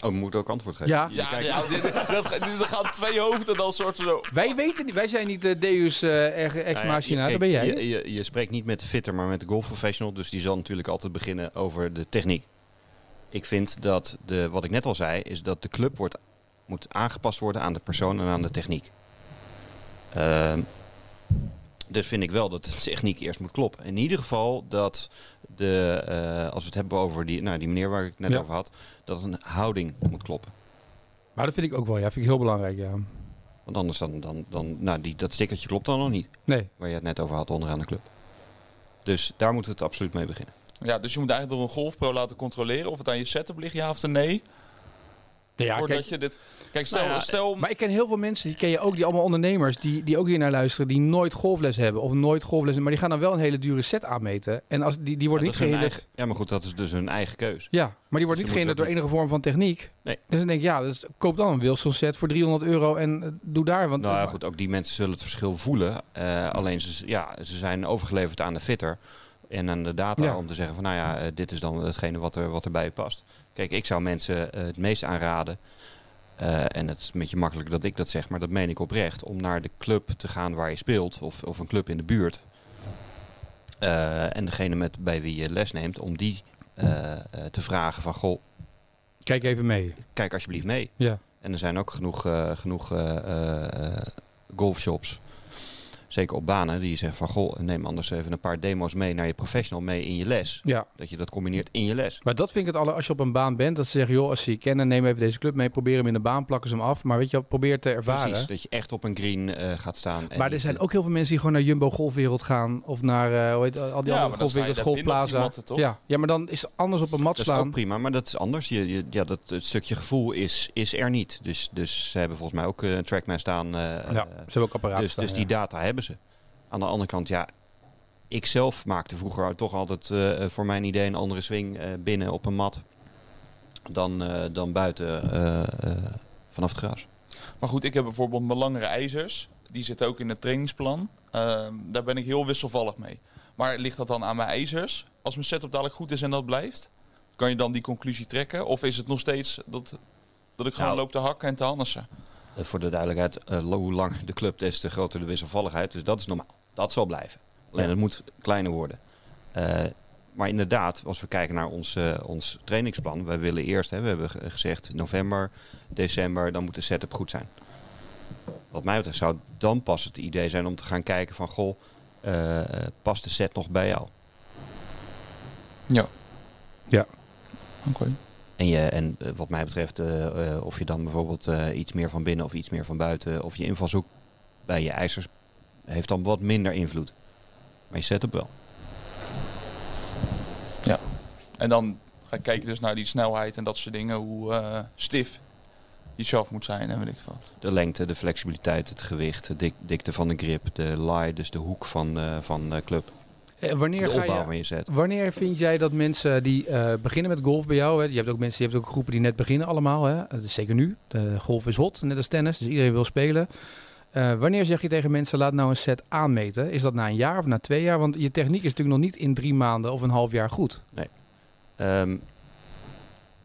Oh, we moeten ook antwoord geven. Ja. Ja, ja dit, dat, dit, er gaan twee hoofden dan soort zo. Wij weten niet, wij zijn niet de Deus eh, ex Nou ja, machina, dat ben jij. Je, je, je spreekt niet met de fitter, maar met de golfprofessional. Dus die zal natuurlijk altijd beginnen over de techniek. Ik vind dat, de, wat ik net al zei, is dat de club wordt, moet aangepast worden aan de persoon en aan de techniek. Ehm, dus vind ik wel dat de techniek eerst moet kloppen. In ieder geval dat de, eh, als we het hebben over die, nou, die meneer waar ik het net Ja. over had, dat een houding moet kloppen. Maar dat vind ik ook wel, ja. Vind ik heel belangrijk, ja. Want anders dan, dan, dan nou, die, dat stickertje klopt dan nog niet. Nee. Waar je het net over had onderaan de club. Dus daar moet het absoluut mee beginnen. Ja, dus je moet eigenlijk door een golfpro laten controleren of het aan je setup ligt, ja of nee. Ja, voordat kijk, je dit. Kijk, stel, Nou ja, stel. maar ik ken heel veel mensen, die ken je ook, die allemaal ondernemers, die, die ook hier naar luisteren, die nooit golfles hebben of nooit golfles Maar die gaan dan wel een hele dure set aanmeten. En als, die, die worden Ja, niet gehinderd. eigen- ja, maar goed, dat is dus hun eigen keus. Ja, maar die worden Dus niet gehinderd door enige vorm van techniek. Nee. Dus dan denk ik, ja, dus koop dan een Wilson set voor 300 euro en eh, doe daar. Want Nou ja, goed, ook die mensen zullen het verschil voelen. Eh, alleen ze, ja, ze zijn overgeleverd aan de fitter en aan de data Ja. om te zeggen van nou ja, eh, dit is dan hetgene wat, er, wat erbij past. Kijk, ik zou mensen eh, het meest aanraden, eh, en het is een beetje makkelijk dat ik dat zeg, maar dat meen ik oprecht, om naar de club te gaan waar je speelt of, of een club in de buurt. En degene met, bij wie je les neemt, om die te vragen van goh, Kijk even mee. kijk alsjeblieft mee. Ja. En er zijn ook genoeg, genoeg golfshops, zeker op banen, die zeggen van goh, neem anders even een paar demo's mee naar je professional mee in je les. Ja, Dat je dat combineert in je les. maar dat vind ik het aller als je op een baan bent. Dat ze zeggen, joh, als ze je kennen, neem even deze club mee. Probeer hem in de baan, plakken ze hem af. Maar weet je, wat, probeer te ervaren. Precies, dat je echt op een green eh, gaat staan. en Maar er zijn ook heel veel mensen die gewoon naar Jumbo Golfwereld gaan. Of naar, eh, hoe heet, al die Ja, andere die Golfplaza. matten, toch? Ja. ja, maar dan is het anders op een mat Dat is slaan. ook prima, maar dat is anders. Je, je- ja, dat, het stukje gevoel is, is er niet. Dus, dus ze hebben volgens mij ook eh, een trackman staan. eh, ja, ze hebben ook apparaten dus, staan, dus die data hebben ze. Aan de andere kant, ja, ik zelf maakte vroeger toch altijd eh, voor mijn idee een andere swing eh, binnen op een mat dan, eh, dan buiten eh, eh, vanaf het gras. Maar goed, ik heb bijvoorbeeld mijn langere ijzers. Die zitten ook in het trainingsplan. Ehm, daar ben ik heel wisselvallig mee. Maar ligt dat dan aan mijn ijzers? Als mijn setup dadelijk goed is en dat blijft, kan je dan die conclusie trekken? Of is het nog steeds dat, dat ik gewoon Nou. loop te hakken en te hannissen? Eh, voor de duidelijkheid, eh, hoe langer de club, des te groter de wisselvalligheid. Dus dat is normaal. Dat zal blijven. Alleen Ja. het moet kleiner worden. Eh, maar inderdaad, als we kijken naar ons, ons trainingsplan. Wij willen eerst, hè, we hebben ge- gezegd november, december, dan moet de setup goed zijn. Wat mij betreft zou dan pas het idee zijn om te gaan kijken van... Goh, past de set nog bij jou? Ja. Ja. Oké. En, je, en eh, wat mij betreft, eh, eh, of je dan bijvoorbeeld iets meer van binnen of iets meer van buiten, of je invalshoek bij je ijzers, heeft dan wat minder invloed. Maar je setup wel. En dan ga ik kijken dus naar die snelheid en dat soort dingen. Hoe stif je zelf moet zijn en weet ik wat. De lengte, de flexibiliteit, het gewicht, de dik- dikte van de grip, de lie, dus de hoek van, van de club. En wanneer, De ga opbouw je, wanneer vind jij dat mensen die eh, beginnen met golf bij jou... Hè, je hebt ook mensen, je hebt ook groepen die net beginnen allemaal. Hè, dat is zeker nu. De golf is hot, net als tennis. Dus iedereen wil spelen. Eh, wanneer zeg je tegen mensen, laat nou een set aanmeten? Is dat na een jaar of na twee jaar? Want je techniek is natuurlijk nog niet in drie maanden of een half jaar goed. Ehm,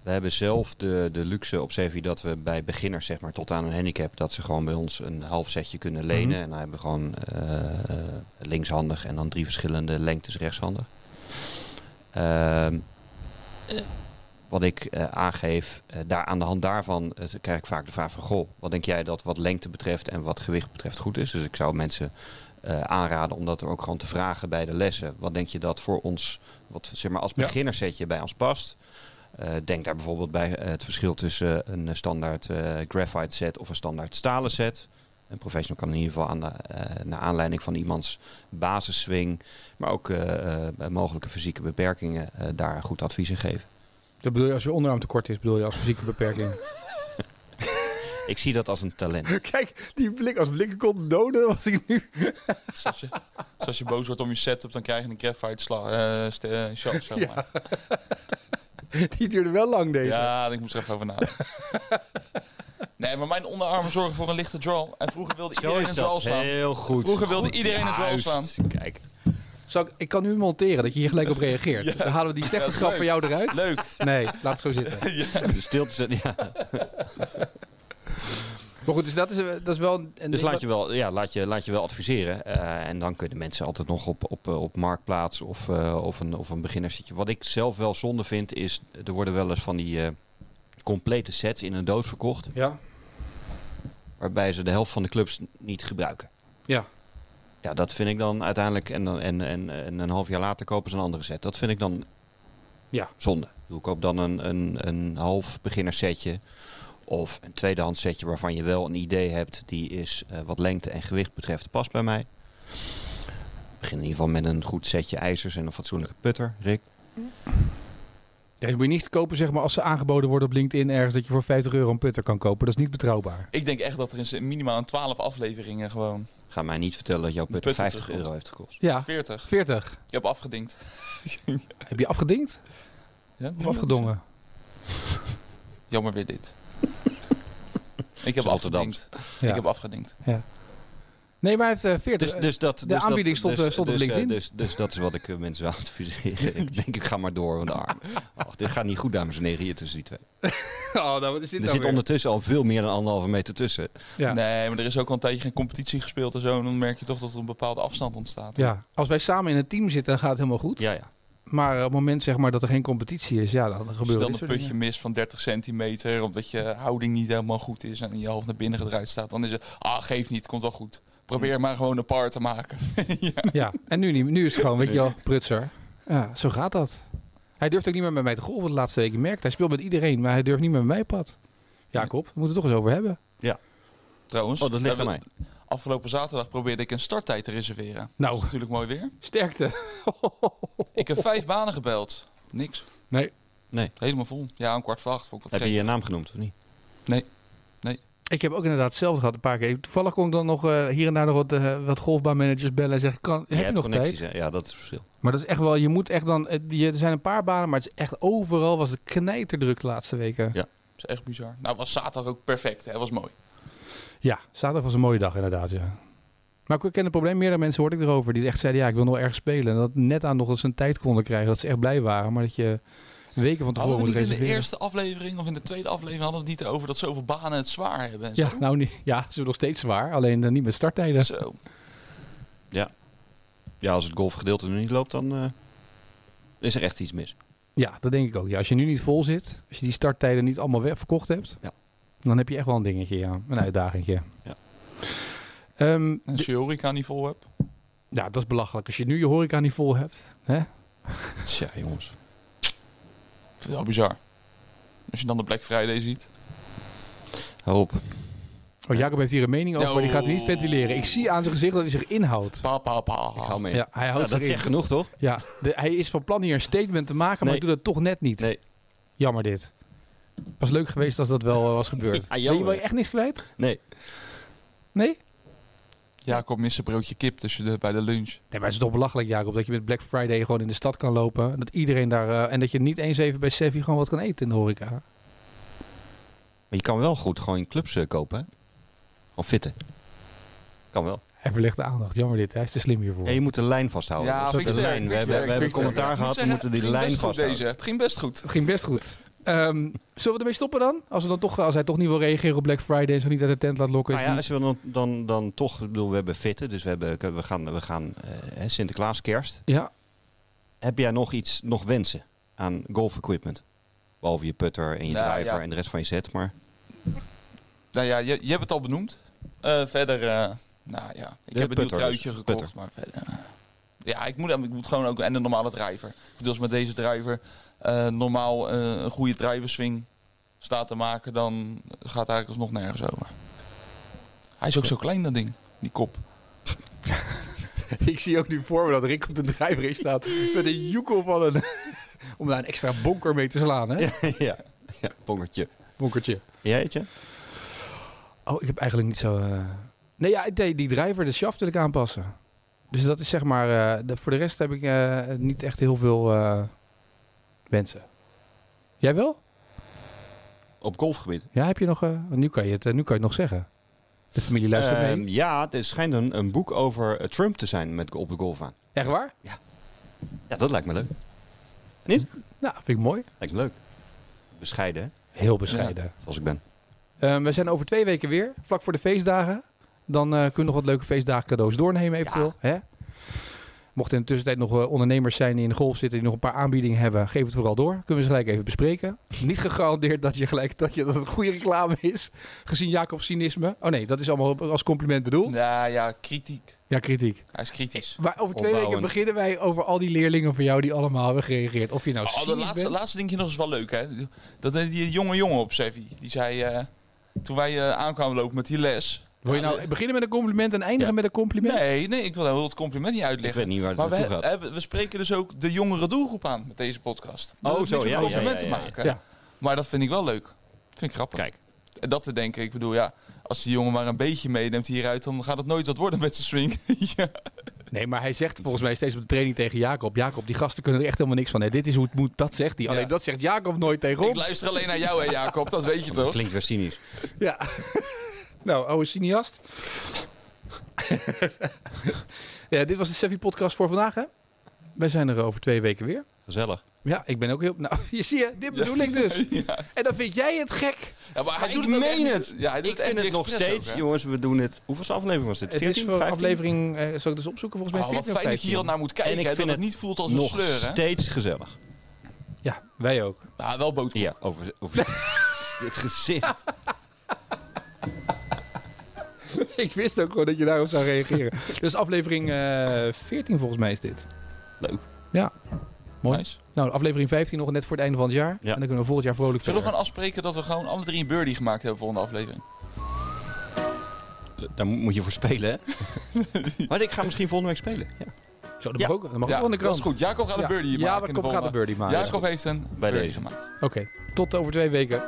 We hebben zelf de, de luxe op Sevi dat we bij beginners, zeg maar, tot aan een handicap, dat ze gewoon bij ons een half setje kunnen lenen. Mhm. En dan hebben we gewoon eh, linkshandig en dan drie verschillende lengtes rechtshandig. Ehm, eh, wat ik eh, aangeef, eh, daar, aan de hand daarvan krijg ik vaak de vraag van... Goh, wat denk jij dat wat lengte betreft en wat gewicht betreft goed is? Dus ik zou mensen aanraden om dat er ook gewoon te vragen bij de lessen. Wat denk je dat voor ons, wat zeg maar als beginnersetje bij ons past? Eh, denk daar bijvoorbeeld bij eh, het verschil tussen een standaard eh, graphite set of een standaard stalen set. Een professional kan in ieder geval aan de, eh, naar aanleiding van iemands basisswing, maar ook mogelijke fysieke beperkingen, eh, daar goed advies in geven. Dat bedoel je als je onderarm tekort is, bedoel je als fysieke beperking. Ik zie dat als een talent. Kijk, die blik als blikken kon doden, was ik nu. Dus als, je, als je boos wordt om je setup, dan krijg je een graphite slag, eh st- eh, shot, zeg maar. Die duurde wel lang deze. Ja, ik moest er even over nadenken. Nee, maar mijn onderarmen zorgen voor een lichte draw. En vroeger wilde iedereen een draw slaan. Heel goed. Vroeger wilde iedereen een draw slaan. Kijk, Zal ik, ik kan nu monteren dat je hier gelijk op reageert. Ja. Dan halen we die Ja, slechte grap van jou eruit. Leuk. Nee, laat het zo zitten. de stilte zet. Ja. Maar goed, dus dat is, dat is wel... een- Dus laat je, wel, ja, laat, je, laat je wel adviseren. Eh, en dan kunnen mensen altijd nog op, op, eh, op marktplaats of, eh, of, een, of een beginnersetje. Wat ik zelf wel zonde vind, is er worden wel eens van die complete sets in een doos verkocht. Ja, Waarbij ze de helft van de clubs niet gebruiken. ja. Ja, dat vind ik dan uiteindelijk. En, dan- en, en, en een half jaar later kopen ze een andere set. Dat vind ik dan Ja. zonde. Ik koop dan een, een, een half beginnersetje. Of een tweedehands setje waarvan je wel een idee hebt. Die is eh, wat lengte en gewicht betreft past bij mij. Begin in ieder geval met een goed setje ijzers en een fatsoenlijke putter. Rick. Ja, je moet je niet kopen zeg maar, als ze aangeboden worden op LinkedIn ergens dat je voor 50 euro een putter kan kopen. Dat is niet betrouwbaar. Ik denk echt dat er in minimaal een 12 afleveringen gewoon Ga mij niet vertellen dat jouw putter putter 50 terugkomt. euro heeft gekost. Ja, 40. 40. Ik heb afgedinkt. Heb je afgedinkt Ja, of afgedongen? Jammer weer dit. Ik heb afgedinkt. Ja. Ik heb afgedinkt. Nee, maar hij heeft eh, 40. Dus, dus dat, De dus aanbieding stond, eh, stond op dus, eh, LinkedIn. Dus, dus dat is wat ik eh, mensen zou adviseren. ik denk, ik ga maar door met de arm. Oh, dit gaat niet goed, dames en heren, hier tussen die twee. oh, nou, wat is dit Er nou zit weer? ondertussen al veel meer dan anderhalve meter tussen. Ja. Nee, maar er is ook al een tijdje geen competitie gespeeld en zo. En dan merk je toch dat er een bepaalde afstand ontstaat. ja, als wij samen in een team zitten, dan gaat het helemaal goed. Ja, ja. Maar op het moment zeg maar, dat er geen competitie is, ja, dan Als je gebeurt dan dit een putje mist van 30 centimeter, omdat je houding niet helemaal goed is en je half naar binnen gedraaid staat, dan is het, ah, geef niet, komt wel goed. Probeer maar gewoon een par te maken. Ja, en nu, niet, nu is het gewoon, weet je wel, prutser. Ja, zo gaat dat. Hij durft ook niet meer met mij te golven de laatste weken. Merkt, hij speelt met iedereen, maar hij durft niet meer met mij op pad. Jacob, we moeten het toch eens over hebben. Trouwens, Oh, dat ligt aan mij. Afgelopen zaterdag probeerde ik een starttijd te reserveren. Dat Nou, is natuurlijk mooi weer. sterkte. Ik heb vijf banen gebeld. Niks. Nee. Nee. Helemaal vol. Ja, een kwart voor acht. Vond ik wat Heb je je naam genoemd of niet? Ik heb ook inderdaad hetzelfde gehad een paar keer. Toevallig kon ik dan nog eh, hier en daar nog wat, wat golfbaanmanagers bellen en zeggen, kan, heb je nog tijd? hè? Ja, dat is het verschil. Maar dat is echt wel, je moet echt dan, eh, je, er zijn een paar banen, maar het is echt overal was het knijterdruk de laatste weken. Ja. Dat is echt bizar. Nou, was zaterdag ook perfect. Hè? was mooi. Ja, zaterdag was een mooie dag inderdaad, ja. Maar ik ken het probleem, meerdere mensen hoorde ik erover, die echt zeiden, ja, ik wil nog ergens spelen. En dat net aan nog dat ze een tijd konden krijgen, dat ze echt blij waren. Maar dat je weken van tevoren Hadden we moet niet in de reserveren. eerste aflevering of in de tweede aflevering hadden we het niet over dat zoveel banen het zwaar hebben en Ja, zo? nou niet. Ja, ze hebben nog steeds zwaar, alleen eh, niet met starttijden. Zo. Ja, als het golfgedeelte nu niet loopt, dan eh, is er echt iets mis. Ja, dat denk ik ook. Ja, als je nu niet vol zit, als je die starttijden niet allemaal weg verkocht hebt, Ja. Dan heb je echt wel een dingetje, ja. Een uitdagingje. Ja. Ehm, als je je horeca niet vol hebt. ja, dat is belachelijk. Als je nu je horeca niet vol hebt, hè? Tja, jongens. Dat is wel bizar. Als je dan de Black Friday ziet. Hoop. Oh, Jacob heeft hier een mening over, maar die gaat niet Oh. ventileren. Ik zie aan zijn gezicht dat hij zich inhoudt. Pa, pa, pa. Ik hou mee. Ja, hij Ja, houdt dat zich zegt genoeg, toch? Ja, de- hij is van plan hier een statement te maken, maar Nee. hij doet het toch net niet. Nee. Jammer dit. Was leuk geweest als dat wel eh, was gebeurd. Ah, ben, je, jammer. ben je echt niks kwijt? Nee. Nee? Jacob mist een broodje kip tussen de, bij de lunch. Nee, maar het is toch belachelijk, Jacob, dat je met Black Friday gewoon in de stad kan lopen. Dat iedereen daar... eh, en dat je niet eens even bij Sevi gewoon wat kan eten in de horeca. Maar je kan wel goed gewoon in clubs eh, kopen, hè? Gewoon fitten. Kan wel. Hij verlegt de aandacht. Jammer dit, hij is te slim hiervoor. Ja, je moet de lijn vasthouden. Ja, ik de sterk, lijn. vind We hebben, we ik commentaar gehad, we moet moeten die lijn vasthouden. Deze. Het ging best goed. Het ging best goed. Ehm, zullen we ermee stoppen dan? Als, we dan toch, als hij toch niet wil reageren op Black Friday en zich niet uit de tent laat lokken. is Nou ja, die- als we dan, dan, dan toch, ik bedoel, we hebben fitten, dus we, hebben, we gaan, we gaan eh, hè, Sinterklaas, kerst. ja. Heb jij nog iets, nog wensen aan golf equipment? Behalve je putter en je Nou, driver ja. en de rest van je set, maar Nou ja, je, je hebt het al benoemd. Eh, verder, eh, nou ja, ik De heb een nieuw putter truitje dus. gekocht. Putter. Maar verder, ja, ik moet, ik moet gewoon ook en een normale driver. Ik bedoel, als met deze driver normaal eh, een goede driver swing staat te maken, dan gaat het eigenlijk alsnog nergens over. Hij is ook zo klein, dat ding, die kop. Ik zie ook nu voor me dat Rick op de driver in staat met een joekel van een... om daar een extra bonker mee te slaan, hè? ja, ja, pongertje. Bonkertje. Jij het je? Oh, ik heb eigenlijk niet zo... eh, Nee, ja, die, die driver, de shaft wil ik aanpassen. Dus dat is zeg maar... eh, de, voor de rest heb ik eh, niet echt heel veel eh, wensen. Jij wel? Op golfgebied. Ja, heb je nog... want nu kan je het, eh, nu kan je het nog zeggen. De familie luistert Ehm, mee. ja, er schijnt een, een boek over eh, Trump te zijn met, op de golfbaan. Echt waar? Ja, dat lijkt me leuk. Nou, vind ik mooi. Lijkt me leuk. Bescheiden, hè, Heel bescheiden. zoals ik ben. Ehm, we zijn over twee weken weer, vlak voor de feestdagen. Dan kunnen we nog wat leuke feestdagen cadeaus doornemen eventueel. Hè? Mochten in de tussentijd nog eh, ondernemers zijn die in de golf zitten... die nog een paar aanbiedingen hebben, geef het vooral door. Kunnen we ze gelijk even bespreken. Niet gegarandeerd dat, je gelijk, dat, je, dat het goede reclame is, gezien Jacob's cynisme. Oh nee, dat is allemaal als compliment bedoeld. Ja, ja, kritiek. Ja, kritiek. Hij is kritisch. Maar over twee weken beginnen wij over al die leerlingen van jou... die allemaal hebben gereageerd. Of je nou Oh, de cynisch laatste, bent. laatste dingetje nog eens wel leuk, hè? Dat die jonge jongen op Sevi, die zei... eh, toen wij eh, aankwamen lopen met die les... Wil je nou beginnen met een compliment en eindigen Ja. met een compliment? Nee, nee, ik wil heel het compliment niet Ik uitleggen. weet niet waar het Maar we, gaat. hebben, we spreken dus ook de jongere doelgroep aan met deze podcast. Dat Oh, zo, ja, ja, complimenten ja, ja, ja. maken. Ja. Maar dat vind ik wel leuk. Vind ik grappig. Kijk. En dat te denken, ik bedoel, ja, als die jongen maar een beetje meeneemt hieruit, dan gaat het nooit wat worden met zijn swing. ja. Nee, maar hij zegt volgens mij steeds op de training tegen Jacob. Jacob, die gasten kunnen er echt helemaal niks van. Nee, dit is hoe het moet. Dat zegt hij. Ja. Alleen dat zegt Jacob nooit tegen Ik ons. luister alleen naar jou, hè, Jacob, dat weet je Dat toch? klinkt weer cynisch. Ja. nou, oude cineast. ja, dit was de Sevi podcast voor vandaag, hè? Wij zijn er over twee weken weer. Gezellig. Ja, ik ben ook heel... Nou, je zie je, dit bedoel ik dus. En dan vind jij het gek. Ja, maar hij Ik doet het meen echt het. niet- Ja, hij doet Ik het vind het nog steeds, ook, jongens, we doen het. Hoeveel aflevering was dit? Het 14, is voor 15? aflevering... eh, zal ik dus opzoeken? Volgens mij Oh, wat 14 of fijn dat je hier al 15. naar moet En kijken, ik hè, vind het het niet voelt als een Nog sleur, hè? steeds gezellig. Ja, wij ook. Ja, wel boterham. Ja, over, over dit gezicht. ik wist ook gewoon dat je daarop zou reageren. dus aflevering eh 14 volgens mij is dit. Leuk. Ja. Mooi. Nice. Nou, aflevering 15 nog net voor het einde van het jaar. En dan kunnen we volgend jaar vrolijk Zullen we gewoon afspreken dat we gewoon alle drie een birdie gemaakt hebben volgende aflevering? Daar moet je voor spelen, hè? maar ik ga misschien volgende week spelen. Ja. Zo, dat Ja. mag ook, dat mag Ja, ook aan de dat krant. is goed. Jacob gaat Ja. een birdie Ja, maken. Jacob gaat een birdie maken. Jacob heeft een Bij birdie deze. gemaakt. Oké, tot over twee weken.